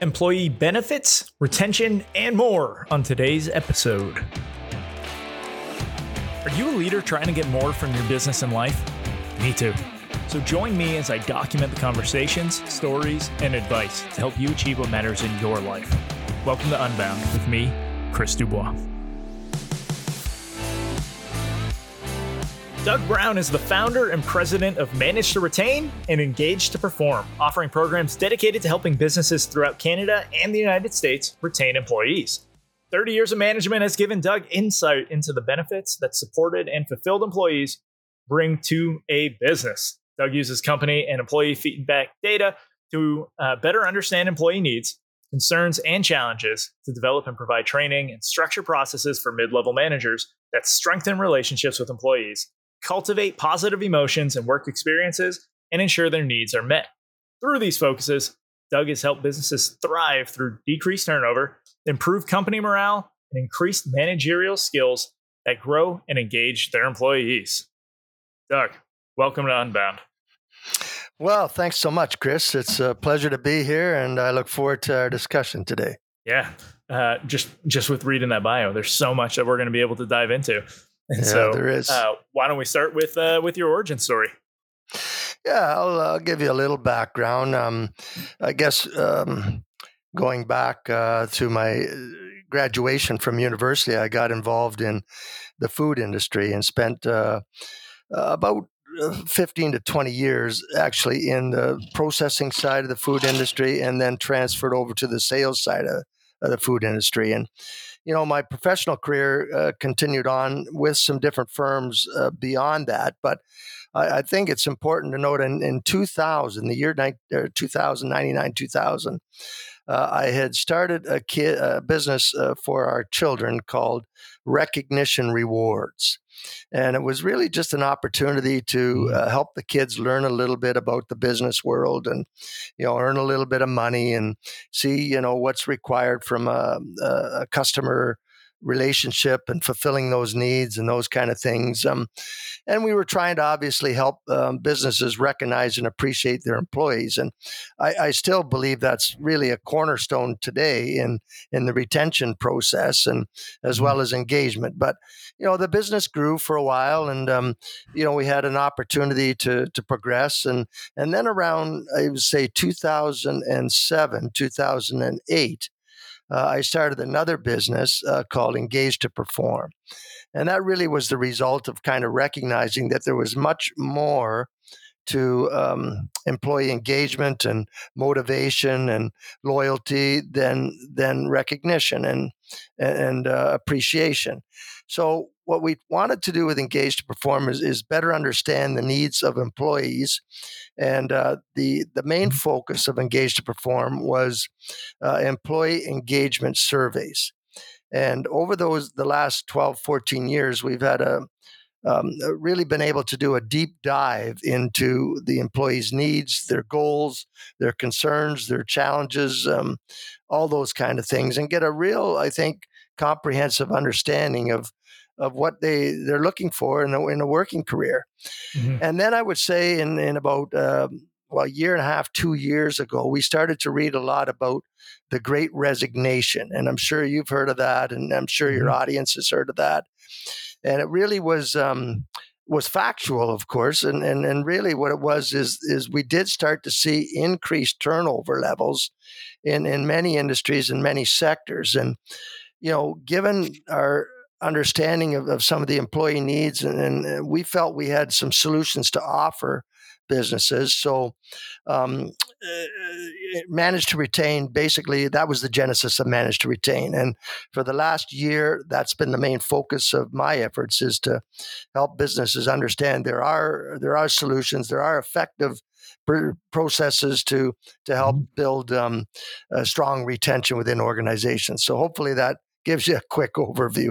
employee benefits, retention, and more on today's episode. Are you a leader trying to get more from your business and life? Me too. So join me as I document the conversations, stories, and advice to help you achieve what matters in your life. Welcome to Unbound with me, Chris Dubois. Doug Brown is the founder and president of Manage2Retain and Engage to Perform, offering programs dedicated to helping businesses throughout Canada and the United States retain employees. 30 years of management has given Doug insight into the benefits that supported and fulfilled employees bring to a business. Doug uses company and employee feedback data to uh, better understand employee needs, concerns, and challenges to develop and provide training and structure processes for mid level managers that strengthen relationships with employees cultivate positive emotions and work experiences, and ensure their needs are met. Through these focuses, Doug has helped businesses thrive through decreased turnover, improved company morale, and increased managerial skills that grow and engage their employees. Doug, welcome to Unbound. Well, thanks so much, Chris. It's a pleasure to be here, and I look forward to our discussion today. Yeah, uh, just just with reading that bio, there's so much that we're going to be able to dive into. And yeah, so there is. Uh, why don't we start with uh, with your origin story? Yeah, I'll, I'll give you a little background. Um, I guess um, going back uh, to my uh, graduation from university, I got involved in the food industry and spent uh, about uh, 15 to 20 years actually in the processing side of the food industry and then transferred over to the sales side of, of the food industry. And you know, my professional career uh, continued on with some different firms uh, beyond that. But I, I, think it's important to note in, in 2000, the year ni- uh, 2000, 99, 2000, uh, I had started a, kid, a business uh, for our children called Recognition Rewards. And it was really just an opportunity to mm-hmm. uh, help the kids learn a little bit about the business world and, you know, earn a little bit of money and see, you know, what's required from a, a customer relationship and fulfilling those needs and those kind of things. Um, and we were trying to obviously help um, businesses recognize and appreciate their employees. And I, I, still believe that's really a cornerstone today in in the retention process and as mm-hmm. well as engagement. But you know, the business grew for a while, and um, you know, we had an opportunity to to progress. And and then around I would say 2007, 2008 uh, I started another business uh, called Engage to Perform. And that really was the result of kind of recognizing that there was much more to um, employee engagement and motivation and loyalty than than recognition and and uh, appreciation. So what we wanted to do with Engage to Perform is, better understand the needs of employees. And uh, the, the main mm-hmm. focus of Engage to Perform was uh, employee engagement surveys. And over those the last 12, 14 years, we've had a um, really been able to do a deep dive into the employees' needs, their goals, their concerns, their challenges, um, all those kind of things, and get a real, I think, comprehensive understanding of of what they they're looking for in a, in a working career. Mm-hmm. And then I would say in in about um, well a year and a half, two years ago, we started to read a lot about the Great Resignation, and I'm sure you've heard of that, and I'm sure your mm-hmm. audience has heard of that. And it really was. Um, was factual, of course, and, and and really what it was is is we did start to see increased turnover levels in in many industries and many sectors, and you know, given our understanding of, of some of the employee needs, and, and, we felt we had some solutions to offer businesses. So, um, uh, Manage2Retain basically that was the genesis of Manage2Retain and for the last year that's been the main focus of my efforts is to help businesses understand there are there are solutions there are effective processes to to help mm-hmm. build um, strong retention within organizations so hopefully that gives you a quick overview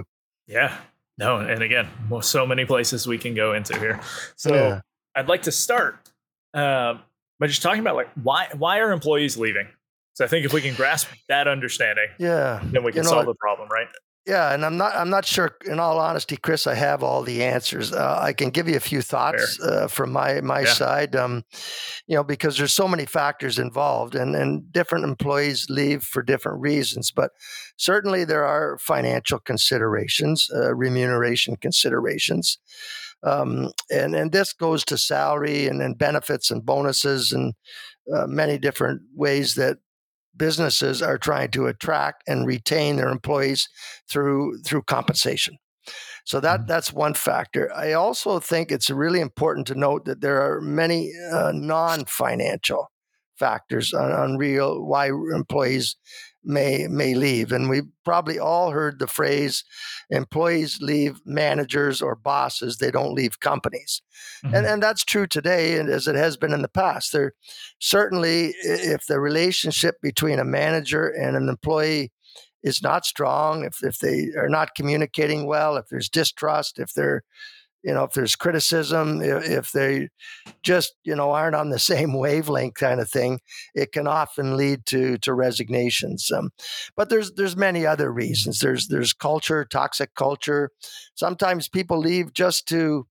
yeah. No, and again, well, so many places we can go into here. So yeah. I'd like to start uh, by just talking about like why why are employees leaving? So I think if we can grasp that understanding, yeah, then we can you know, solve the problem, right? Yeah, and I'm not. I'm not sure. In all honesty, Chris, I have all the answers. Uh, I can give you a few thoughts uh, from my my yeah. side. Um, you know, because there's so many factors involved, and and different employees leave for different reasons. But certainly there are financial considerations, uh, remuneration considerations, um, and and this goes to salary and, and benefits and bonuses and uh, many different ways that businesses are trying to attract and retain their employees through through compensation. So that mm-hmm. that's one factor. I also think it's really important to note that there are many uh, non-financial factors on, on real why employees may may leave. And we probably all heard the phrase employees leave managers or bosses they don't leave companies. Mm-hmm. and and that's true today and as it has been in the past. There certainly if the relationship between a manager and an employee is not strong if if they are not communicating well if there's distrust if they're you know if there's criticism if they just you know aren't on the same wavelength kind of thing it can often lead to to resignations um, but there's there's many other reasons. There's there's culture toxic culture. Sometimes people leave just to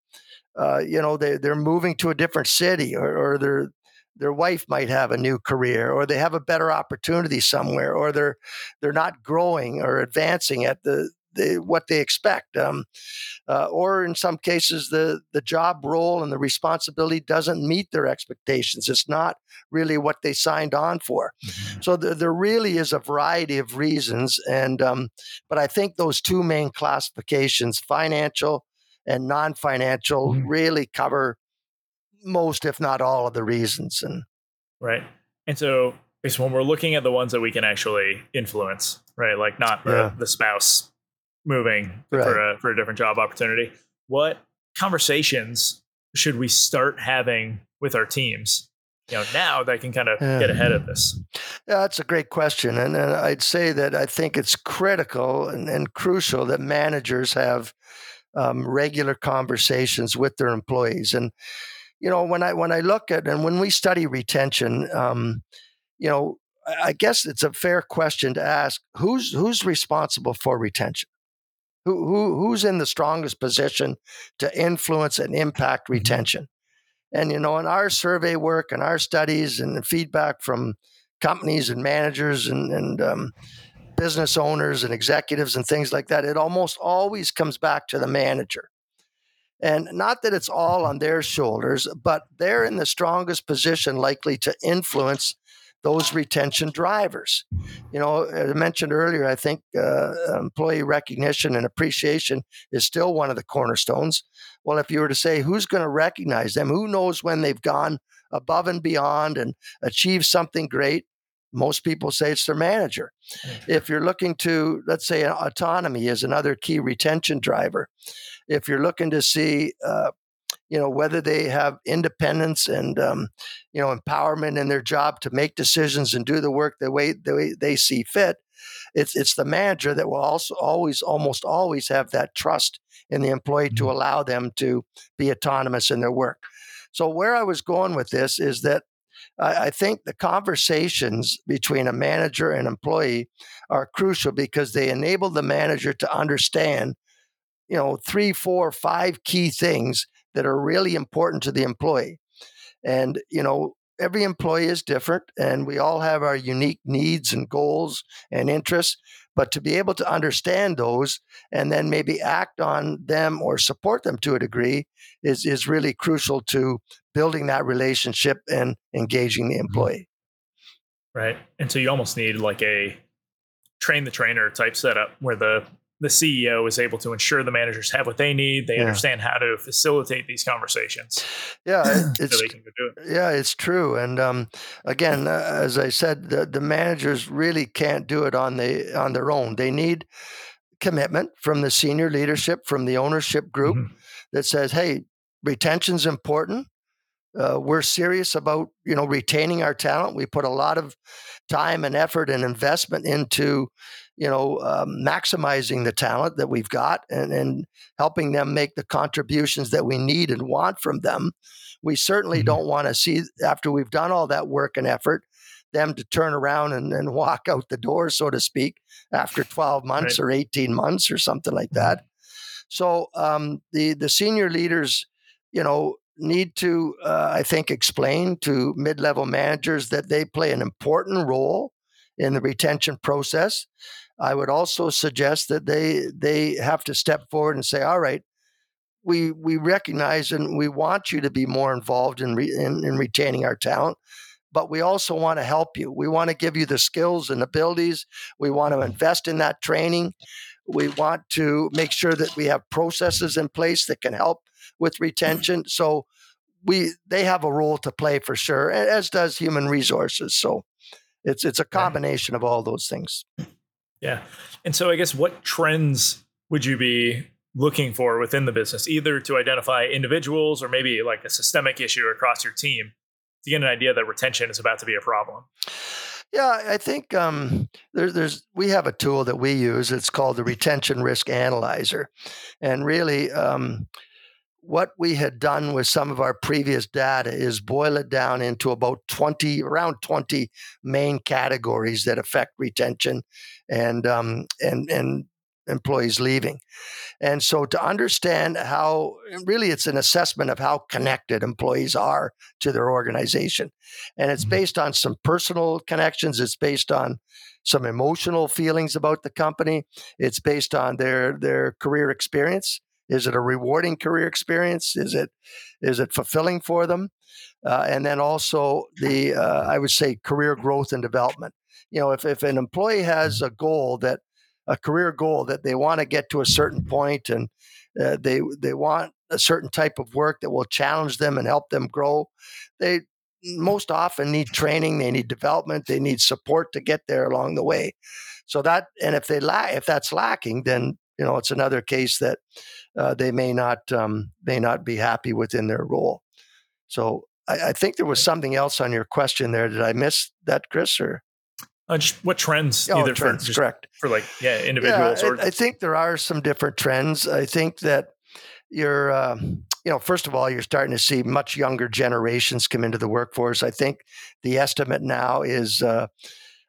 uh, you know they, they're moving to a different city or, or their their wife might have a new career or they have a better opportunity somewhere or they're they're not growing or advancing at the the, what they expect. Um, uh, or in some cases, the, the job role and the responsibility doesn't meet their expectations. It's not really what they signed on for. Mm-hmm. So there, there, really is a variety of reasons. And um, but I think those two main classifications, financial and non-financial, mm-hmm. really cover most, if not all, of the reasons. And right. And so, when we're looking at the ones that we can actually influence, right? Like not the, the spouse moving right. for a for a different job opportunity. What conversations should we start having with our teams? You know, now that can kind of yeah. get ahead of this. Yeah, that's a great question, and, and I'd say that I think it's critical and, and crucial that managers have um, regular conversations with their employees. And you know, when I when I look at and when we study retention, um, you know, I guess it's a fair question to ask who's who's responsible for retention who, who who's in the strongest position to influence and impact mm-hmm. retention? And you know, in our survey work and our studies and feedback from companies and managers and, and um, business owners and executives and things like that, it almost always comes back to the manager. And not that it's all on their shoulders, but they're in the strongest position likely to influence those retention drivers. You know, as I mentioned earlier, I think uh, employee recognition and appreciation is still one of the cornerstones. Well, if you were to say who's going to recognize them, who knows when they've gone above and beyond and achieved something great, most people say it's their manager. If you're looking to, let's say, autonomy is another key retention driver. If you're looking to see uh, you know whether they have independence and um, you know empowerment in their job to make decisions and do the work the way the way they see fit it's it's the manager that will also always almost always have that trust in the employee to mm-hmm. allow them to be autonomous in their work so where i was going with this is that I, I think the conversations between a manager and employee are crucial because they enable the manager to understand you know three four five key things that are really important to the employee. And, you know, every employee is different and we all have our unique needs and goals and interests. But to be able to understand those and then maybe act on them or support them to a degree is, is really crucial to building that relationship and engaging the mm-hmm. employee. Right. And so you almost need like a train the trainer type setup where the the CEO is able to ensure the managers have what they need. They yeah. understand how to facilitate these conversations. Yeah, it's so it. yeah, it's true. And um, again, uh, as I said, the, the managers really can't do it on the on their own. They need commitment from the senior leadership, from the ownership group, mm-hmm. that says, "Hey, retention's important. Uh, we're serious about you know retaining our talent. We put a lot of time and effort and investment into you know, um, maximizing the talent that we've got and, and helping them make the contributions that we need and want from them. We certainly mm-hmm. don't want to see, after we've done all that work and effort, them to turn around and, and walk out the door, so to speak, after 12 months right. or 18 months or something like mm-hmm. that. So um, the the senior leaders, you know, need to, uh, I think, explain to mid level managers that they play an important role in the retention process. I would also suggest that they they have to step forward and say, "All right, we we recognize and we want you to be more involved in, re, in, in retaining our talent." But we also want to help you. We want to give you the skills and abilities. We want to mm-hmm. invest in that training. We want to make sure that we have processes in place that can help with mm-hmm. retention. So we they have a role to play for sure, as does human resources. So it's it's a combination of all those things. Yeah. And so I guess what trends would you be looking for within the business, either to identify individuals or maybe like a systemic issue across your team to get an idea that retention is about to be a problem? Yeah, I think um, there, there's we have a tool that we use. It's called the Retention Risk Analyzer, and really, um, what we had done with some of our previous data is boil it down into about 20 around 20 main categories that affect retention and um, and and employees leaving and so to understand how really it's an assessment of how connected employees are to their organization and it's mm-hmm. based on some personal connections it's based on some emotional feelings about the company it's based on their their career experience is it a rewarding career experience? Is it is it fulfilling for them? Uh, and then also the uh, I would say career growth and development. You know, if if an employee has a goal that a career goal that they want to get to a certain point and uh, they they want a certain type of work that will challenge them and help them grow, they most often need training, they need development, they need support to get there along the way. So that and if they lack if that's lacking, then you know it's another case that uh, they may not um, may not be happy within their role. So I, I, think there was something else on your question there. Did I miss that, Chris? Or uh, just what trends? Oh, either trends, for, correct. For like yeah, individuals. Yeah, I, I, think there are some different trends. I think that you're. Uh, you know, first of all, you're starting to see much younger generations come into the workforce. I think the estimate now is, uh,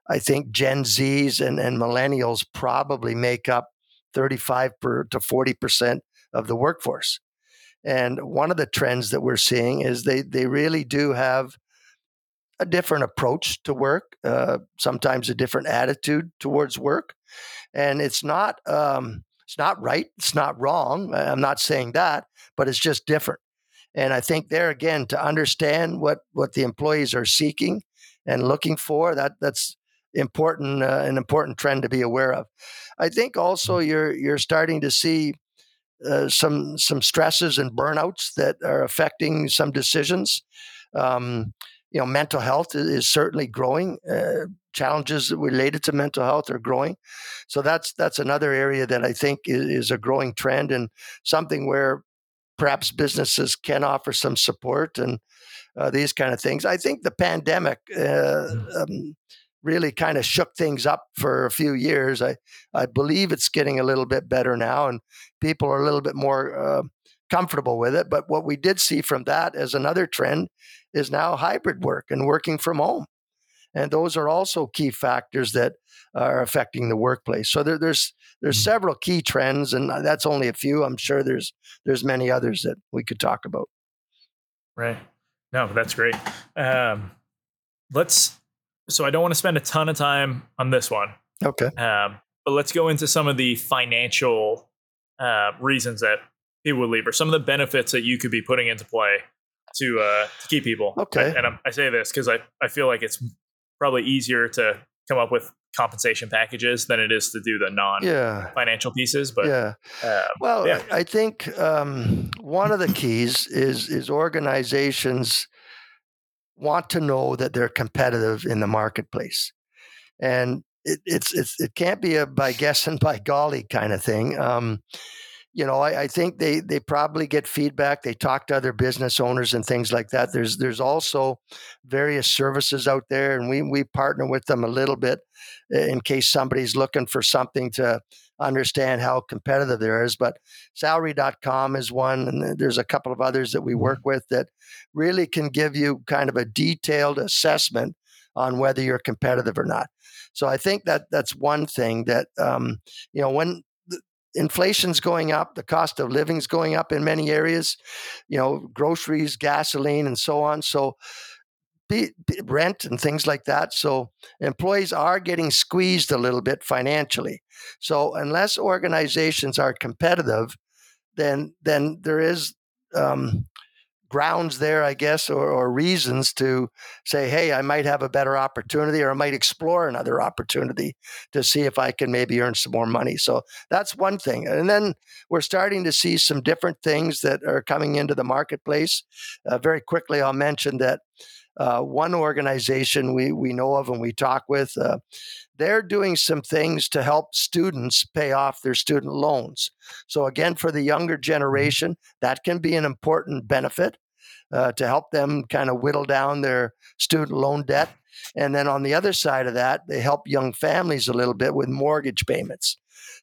I think Gen Zs and, and millennials probably make up 35 per, to 40 percent of the workforce. And one of the trends that we're seeing is they they really do have a different approach to work, uh, sometimes a different attitude towards work, and it's not um, it's not right, it's not wrong. I'm not saying that, but it's just different. And I think there again to understand what what the employees are seeking and looking for that that's important uh, an important trend to be aware of. I think also you're you're starting to see uh, some some stresses and burnouts that are affecting some decisions. Um, you know, mental health is, certainly growing. Uh, challenges related to mental health are growing, so that's that's another area that I think is, is a growing trend and something where perhaps businesses can offer some support and uh, these kind of things. I think the pandemic uh, mm. um, really kind of shook things up for a few years. I, I believe it's getting a little bit better now, and people are a little bit more uh, comfortable with it. But what we did see from that as another trend is now hybrid work and working from home. And those are also key factors that are affecting the workplace. So there, there's there's mm-hmm. several key trends, and that's only a few. I'm sure there's there's many others that we could talk about. Right. No, that's great. Um, let's so I don't want to spend a ton of time on this one. Okay. Um, but let's go into some of the financial uh, reasons that people would leave, or some of the benefits that you could be putting into play to uh, to keep people. Okay. And, and I'm, i say this because I, I feel like it's probably easier to come up with compensation packages than it is to do the non yeah. financial pieces. But yeah, um, well, yeah. I think um, one of the keys is is organizations want to know that they're competitive in the marketplace. And it, it's, it's, it can't be a by guess and by golly kind of thing. Um, you know, I, I, think they they probably get feedback. They talk to other business owners and things like that. There's there's also various services out there, and we we partner with them a little bit in case somebody's looking for something to understand how competitive there is. But salary.com is one, and there's a couple of others that we mm-hmm. work with that really can give you kind of a detailed assessment on whether you're competitive or not. So I think that that's one thing that um, you know when inflation's going up, the cost of living's going up in many areas, you know, groceries, gasoline, and so on. So be, be rent and things like that. So employees are getting squeezed a little bit financially. So unless organizations are competitive, then then there is um, grounds there, I guess, or, or, reasons to say, hey, I might have a better opportunity or I might explore another opportunity to see if I can maybe earn some more money. So that's one thing. And then we're starting to see some different things that are coming into the marketplace. Uh, very quickly, I'll mention that. Uh, one organization we, we know of and we talk with, uh, they're doing some things to help students pay off their student loans. So, again, for the younger mm-hmm. generation, that can be an important benefit uh, to help them kind of whittle down their student loan debt. And then on the other side of that, they help young families a little bit with mortgage payments.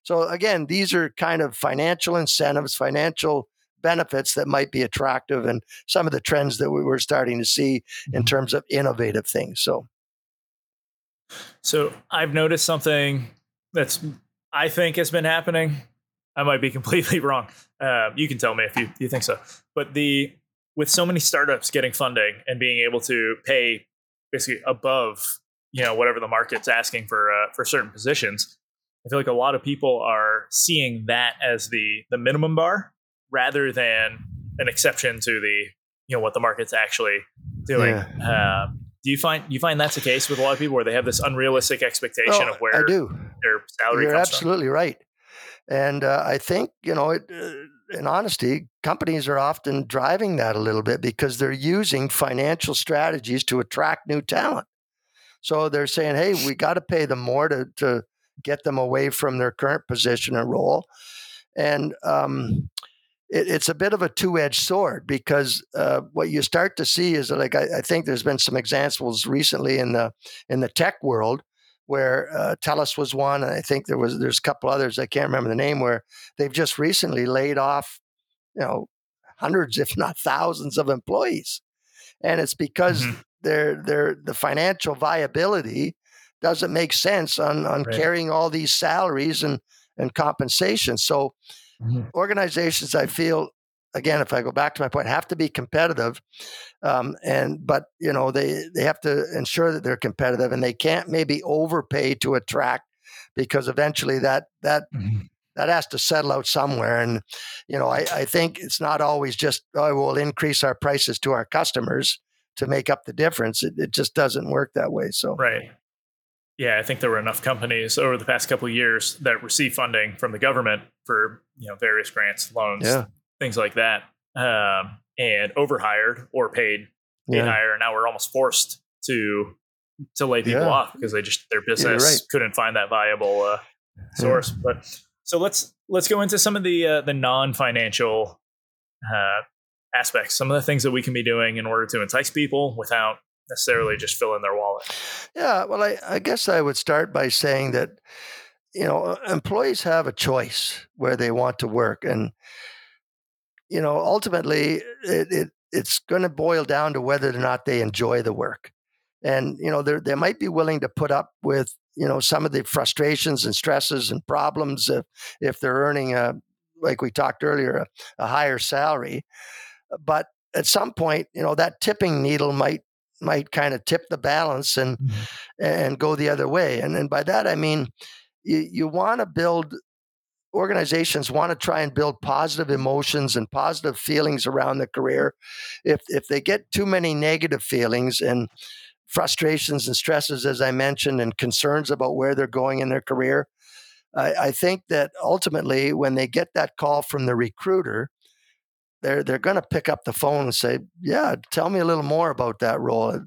So, again, these are kind of financial incentives, financial benefits that might be attractive, and some of the trends that we were starting to see in mm-hmm. terms of innovative things. So, so I've noticed something that's I think has been happening. I might be completely wrong. Uh, you can tell me if you, you think so. But the with so many startups getting funding and being able to pay basically above you know whatever the market's asking for uh, for certain positions, I feel like a lot of people are seeing that as the the minimum bar rather than an exception to the you know what the market's actually doing. Yeah. Uh, do you find you find that's the case with a lot of people where they have this unrealistic expectation oh, of where I do. their salary You're absolutely from? right. And uh, I think, you know, it, uh, in honesty, companies are often driving that a little bit because they're using financial strategies to attract new talent. So they're saying, hey, we got to pay them more to, to get them away from their current position and role. And um, it, it's a bit of a two-edged sword because uh, what you start to see is like I, I, think there's been some examples recently in the in the tech world where uh, TELUS was one, and I think there was there's a couple others I can't remember the name where they've just recently laid off, you know, hundreds if not thousands of employees, and it's because mm-hmm. their their the financial viability doesn't make sense on on right. carrying all these salaries and and compensation. So Mm-hmm. Organizations, I feel, again, if I go back to my point, have to be competitive, um, and but you know they they have to ensure that they're competitive, and they can't maybe overpay to attract, because eventually that that. Mm-hmm. That has to settle out somewhere, and you know I, I think it's not always just oh we'll increase our prices to our customers to make up the difference. It, it just doesn't work that way. So right, yeah, I think there were enough companies over the past couple of years that receive funding from the government for you know various grants, loans, yeah. things like that, um, and overhired or paid paid yeah. higher, and now we're almost forced to to lay people yeah. off because they just their business right. couldn't find that viable uh, source. But so let's let's go into some of the uh, the non financial uh, aspects, some of the things that we can be doing in order to entice people without necessarily just fill in their wallet. Yeah, well, I, I guess I would start by saying that you know uh, employees have a choice where they want to work, and you know ultimately it, it it's going to boil down to whether or not they enjoy the work, and you know they they might be willing to put up with you know some of the frustrations and stresses and problems if if they're earning a like we talked earlier a, a higher salary, but at some point, you know, that tipping needle might might kind of tip the balance and mm-hmm. and go the other way. And and by that I mean you, you want to build organizations want to try and build positive emotions and positive feelings around the career. If if they get too many negative feelings and frustrations and stresses, as I mentioned, and concerns about where they're going in their career, I, I think that ultimately when they get that call from the recruiter, they're they're going to pick up the phone and say, "Yeah, tell me a little more about that role."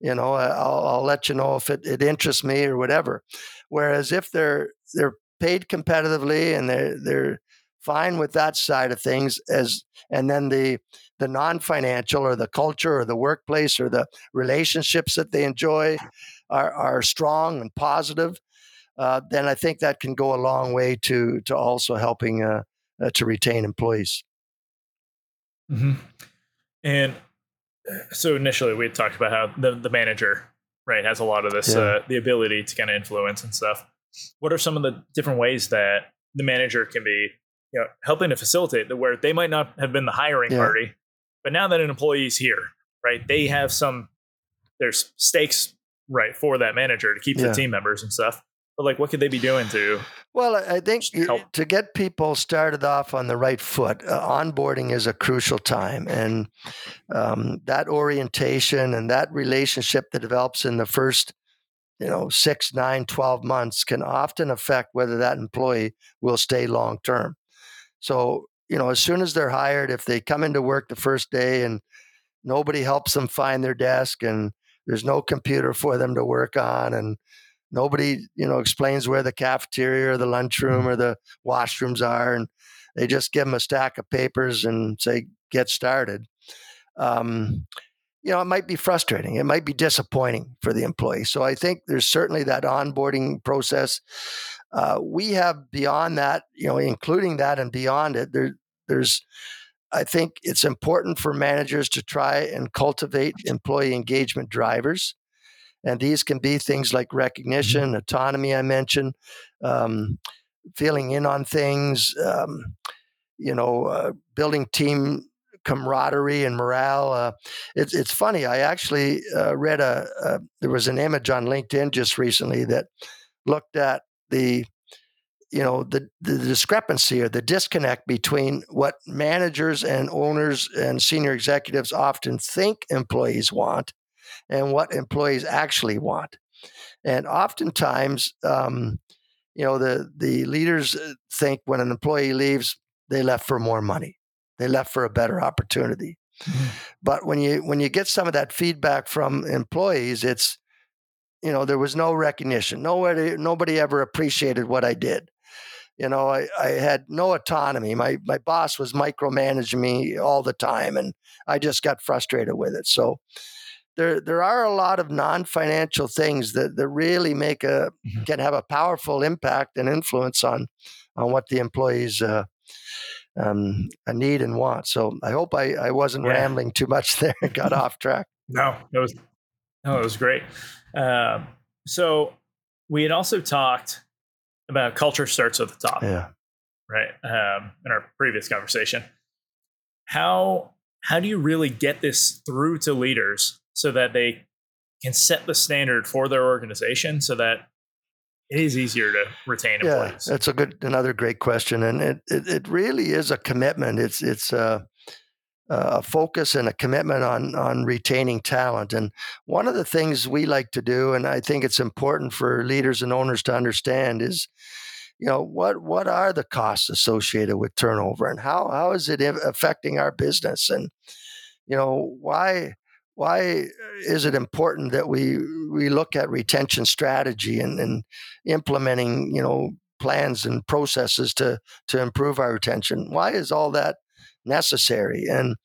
You know, I'll, I'll let you know if it, it interests me or whatever. Whereas if they're they're paid competitively and they're they're fine with that side of things as and then the the non-financial or the culture or the workplace or the relationships that they enjoy are, are strong and positive, uh, then I think that can go a long way to to also helping uh, uh, to retain employees. Mm-hmm. And uh, so initially we talked about how the, the manager right, has a lot of this, Yeah. uh, the ability to kind of influence and stuff. What are some of the different ways that the manager can be, you know, helping to facilitate the where they might not have been the hiring Yeah. party, but now that an employee is here, right, they have some, there's stakes, right, for that manager to keep Yeah. the team members and stuff. But like, what could they be doing to? Well, I think to get people started off on the right foot, uh, onboarding is a crucial time. And um, that orientation and that relationship that develops in the first, you know, six, nine, 12 months can often affect whether that employee will stay long term. So, you know, as soon as they're hired, if they come into work the first day and nobody helps them find their desk and there's no computer for them to work on and nobody you know explains where the cafeteria or the lunchroom or the washrooms are and they just give them a stack of papers and say get started. Um, you know it might be frustrating it might be disappointing for the employee. So i think there's certainly that onboarding process. Uh, we have beyond that you know including that and beyond it there, there's i think it's important for managers to try and cultivate employee engagement drivers and these can be things like recognition, autonomy, I mentioned, um, feeling in on things, um, you know, uh, building team camaraderie and morale. Uh, it's it's funny. I actually uh, read a, a there was an image on LinkedIn just recently that looked at the you know the the discrepancy or the disconnect between what managers and owners and senior executives often think employees want and what employees actually want. And oftentimes, um, you know, the the leaders uh, think when an employee leaves, they left for more money, they left for a better opportunity. But when you when you get some of that feedback from employees, it's you know there was no recognition. Nobody nobody ever appreciated what I did. You know, I, I had no autonomy. My my boss was micromanaging me all the time, and I just got frustrated with it. So there there are a lot of non-financial things that, that really make a Mhm. can have a powerful impact and influence on on what the employees uh, um, need and want. So I hope I, I wasn't Yeah. rambling too much there and got off track. No, it was no, it was great. Um, so we had also talked about culture starts at the top, Yeah. right? Um, in our previous conversation, how how do you really get this through to leaders so that they can set the standard for their organization so that it is easier to retain employees. Yeah, that's a good, another great question, and it it, it really is a commitment. It's it's a, a focus and a commitment on on retaining talent. And one of the things we like to do, and I think it's important for leaders and owners to understand, is you know what what are the costs associated with turnover, and how how is it affecting our business, and you know why why is it important that we we look at retention strategy and, and implementing you know plans and processes to to improve our retention? Why is all that necessary? And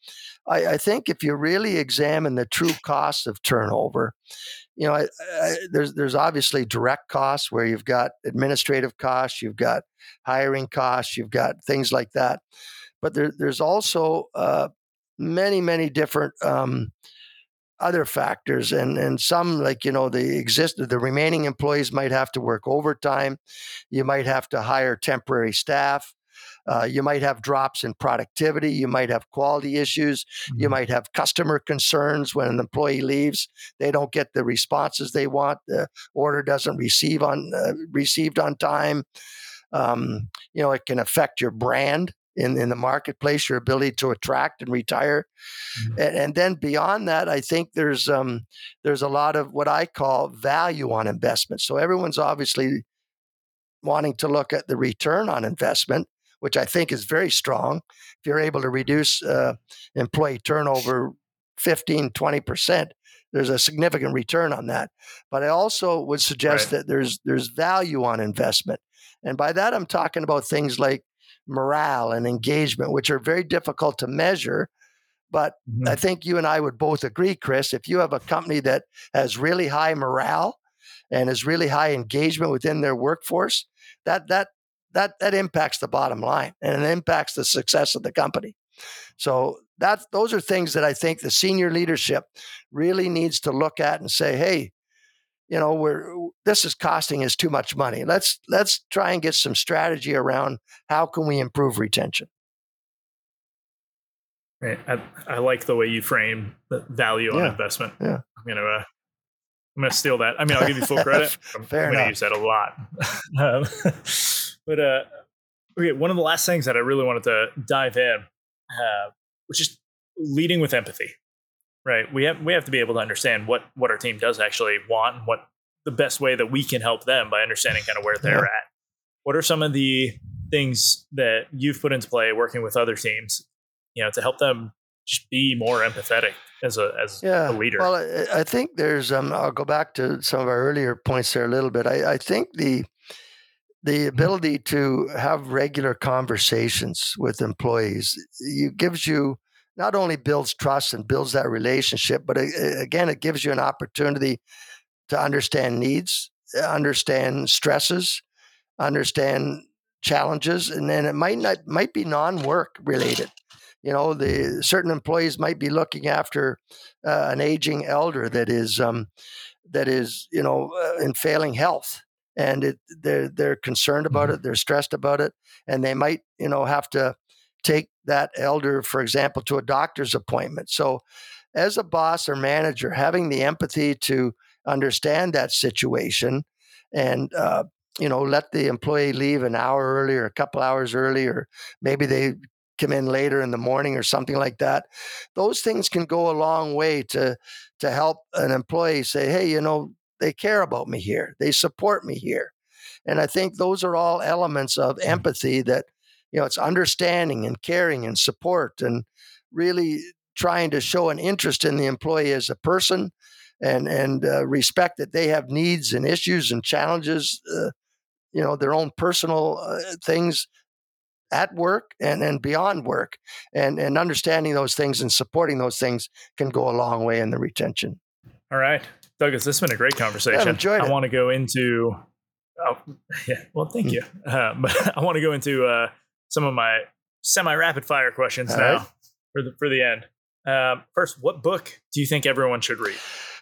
I, I think if you really examine the true costs of turnover you know I, I, there's there's obviously direct costs where you've got administrative costs you've got hiring costs you've got things like that. But there, there's also uh, many many different um, other factors and and some like you know the exist the remaining employees might have to work overtime you might have to hire temporary staff uh, you might have drops in productivity you might have quality issues you might have customer concerns when an employee leaves they don't get the responses they want the order doesn't receive on uh, received on time um, you know it can affect your brand in, in the marketplace your ability to attract and retire and, and then beyond that, I think there's um, there's a lot of what I call value on investment. So everyone's obviously wanting to look at the return on investment, which I think is very strong. If you're able to reduce uh, employee turnover 15, 20 percent, there's a significant return on that. But I also would suggest Right. that there's there's value on investment, and by that I'm talking about things like morale and engagement, which are very difficult to measure. But Mhm. I think you and I would both agree, Chris, if you have a company that has really high morale and is really high engagement within their workforce, that that that that impacts the bottom line and it impacts the success of the company. So that those are things that I think the senior leadership really needs to look at and say, hey, you know, we're this is costing us too much money. Let's let's try and get some strategy around how can we improve retention. Right. I, I like the way you frame the value on investment. Yeah. I'm gonna uh, I'm gonna steal that. I mean, I'll give you full credit. I'm, Fair I'm gonna enough. use that a lot. um, but uh, okay, one of the last things that I really wanted to dive in, uh, which is leading with empathy. Right. We have we have to be able to understand what what our team does actually want and what the best way that we can help them by understanding kind of where they're Yeah. at. What are some of the things that you've put into play working with other teams, you know, to help them just be more empathetic as a as yeah. a leader? Well, I, I think there's. Um, I'll go back to some of our earlier points there a little bit. I, I think the the ability to have regular conversations with employees you, gives you not only builds trust and builds that relationship, but a- a- again, it gives you an opportunity to understand needs, understand stresses, understand challenges, and then it might not might be non-work related. You know, the certain employees might be looking after uh, an aging elder that is um, that is you know uh, in failing health, and it, they're they're concerned about it, they're stressed about it, and they might you know have to take that elder, for example, to a doctor's appointment. So, as a boss or manager, having the empathy to understand that situation and uh, you know let the employee leave an hour early or a couple hours early or maybe they come in later in the morning or something like that those things can go a long way to to help an employee say hey you know they care about me here. They support me here. And i think those are all elements of empathy that you know it's understanding and caring and support and really trying to show an interest in the employee as a person and and uh, respect that they have needs and issues and challenges uh, you know their own personal uh, things at work and and beyond work and and understanding those things and supporting those things can go a long way in the retention All right, Douglas, this has been a great conversation. enjoyed I it. want to go into. Oh, yeah. Well, thank you. But I want to go into uh, some of my semi-rapid fire questions All now right. for the for the end. Um, first, what book do you think everyone should read?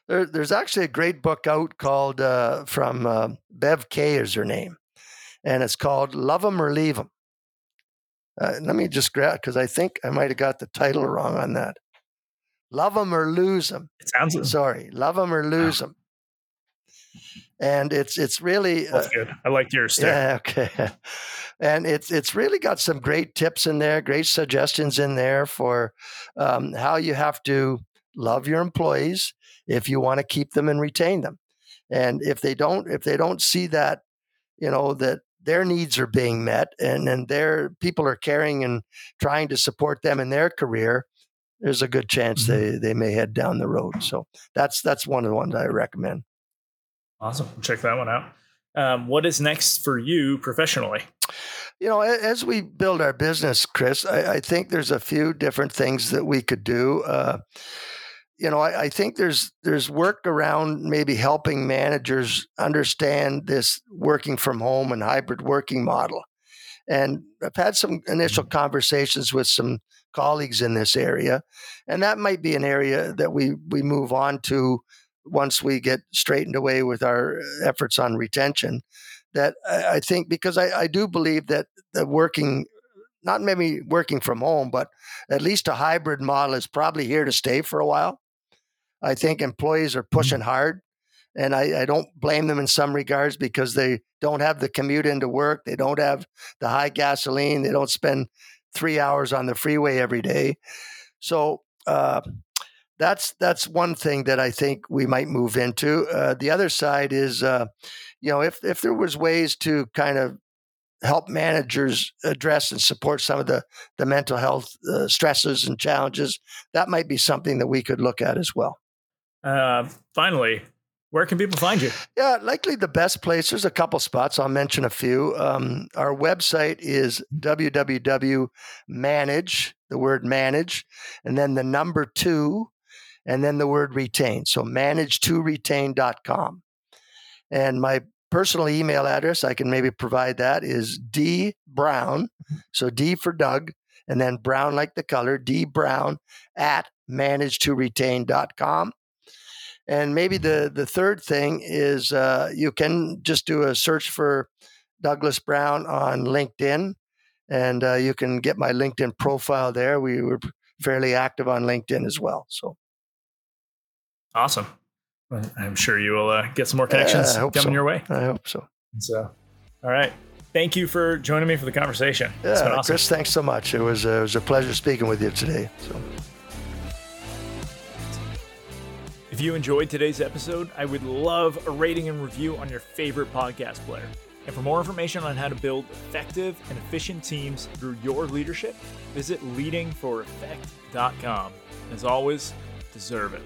there, there's actually a great book out called uh, from uh, Bev Kaye is her name and it's called love 'em or leave 'em uh, let me just grab because i think i might have got the title wrong on that love 'em or lose 'em It sounds sorry love them or lose them and it's it's really uh, that's good. I liked yours too. yeah okay and it's it's really got some great tips in there great suggestions in there for um, how you have to love your employees if you want to keep them and retain them and if they don't if they don't see that you know that their needs are being met and and their people are caring and trying to support them in their career there's a good chance Mhm. they they may head down the road so that's that's one of the ones i recommend Awesome. Check that one out. Um, what is next for you professionally? you know as we build our business chris i, I think there's a few different things that we could do uh, you know I, I think there's there's work around maybe helping managers understand this working from home and hybrid working model and i've had some initial conversations with some colleagues in this area and that might be an area that we we move on to once we get straightened away with our efforts on retention that I, I think because I, I do believe that the working not maybe working from home but at least a hybrid model is probably here to stay for a while. I think employees are pushing hard and I, I don't blame them in some regards because they don't have the commute into work they don't have the high gasoline they don't spend three hours on the freeway every day. So uh, that's that's one thing that I think we might move into. Uh, the other side is, uh, you know, if if there was ways to kind of help managers address and support some of the the mental health uh, stresses and challenges, that might be something that we could look at as well. Uh, finally, where can people find you? Yeah, likely the best place. There's a couple spots. I'll mention a few. Um, our website is www.manage, the word manage, and then the number two, and then the word retain. So manage2retain.com. And my personal email address, I can maybe provide that, is D Brown. So D for Doug, and then Brown like the color, D Brown at manage2retain.com. And maybe the the third thing is uh, you can just do a search for Douglas Brown on LinkedIn, and uh, you can get my LinkedIn profile there. We were fairly active on LinkedIn as well. So awesome. I'm sure you will uh, get some more connections coming so. your way. I hope so. So, all right. Thank you for joining me for the conversation. Yeah, awesome. Chris, thanks so much. It was, uh, it was a pleasure speaking with you today. So. If you enjoyed today's episode, I would love a rating and review on your favorite podcast player. And for more information on how to build effective and efficient teams through your leadership, visit leadingforeffect.com. As always, deserve it.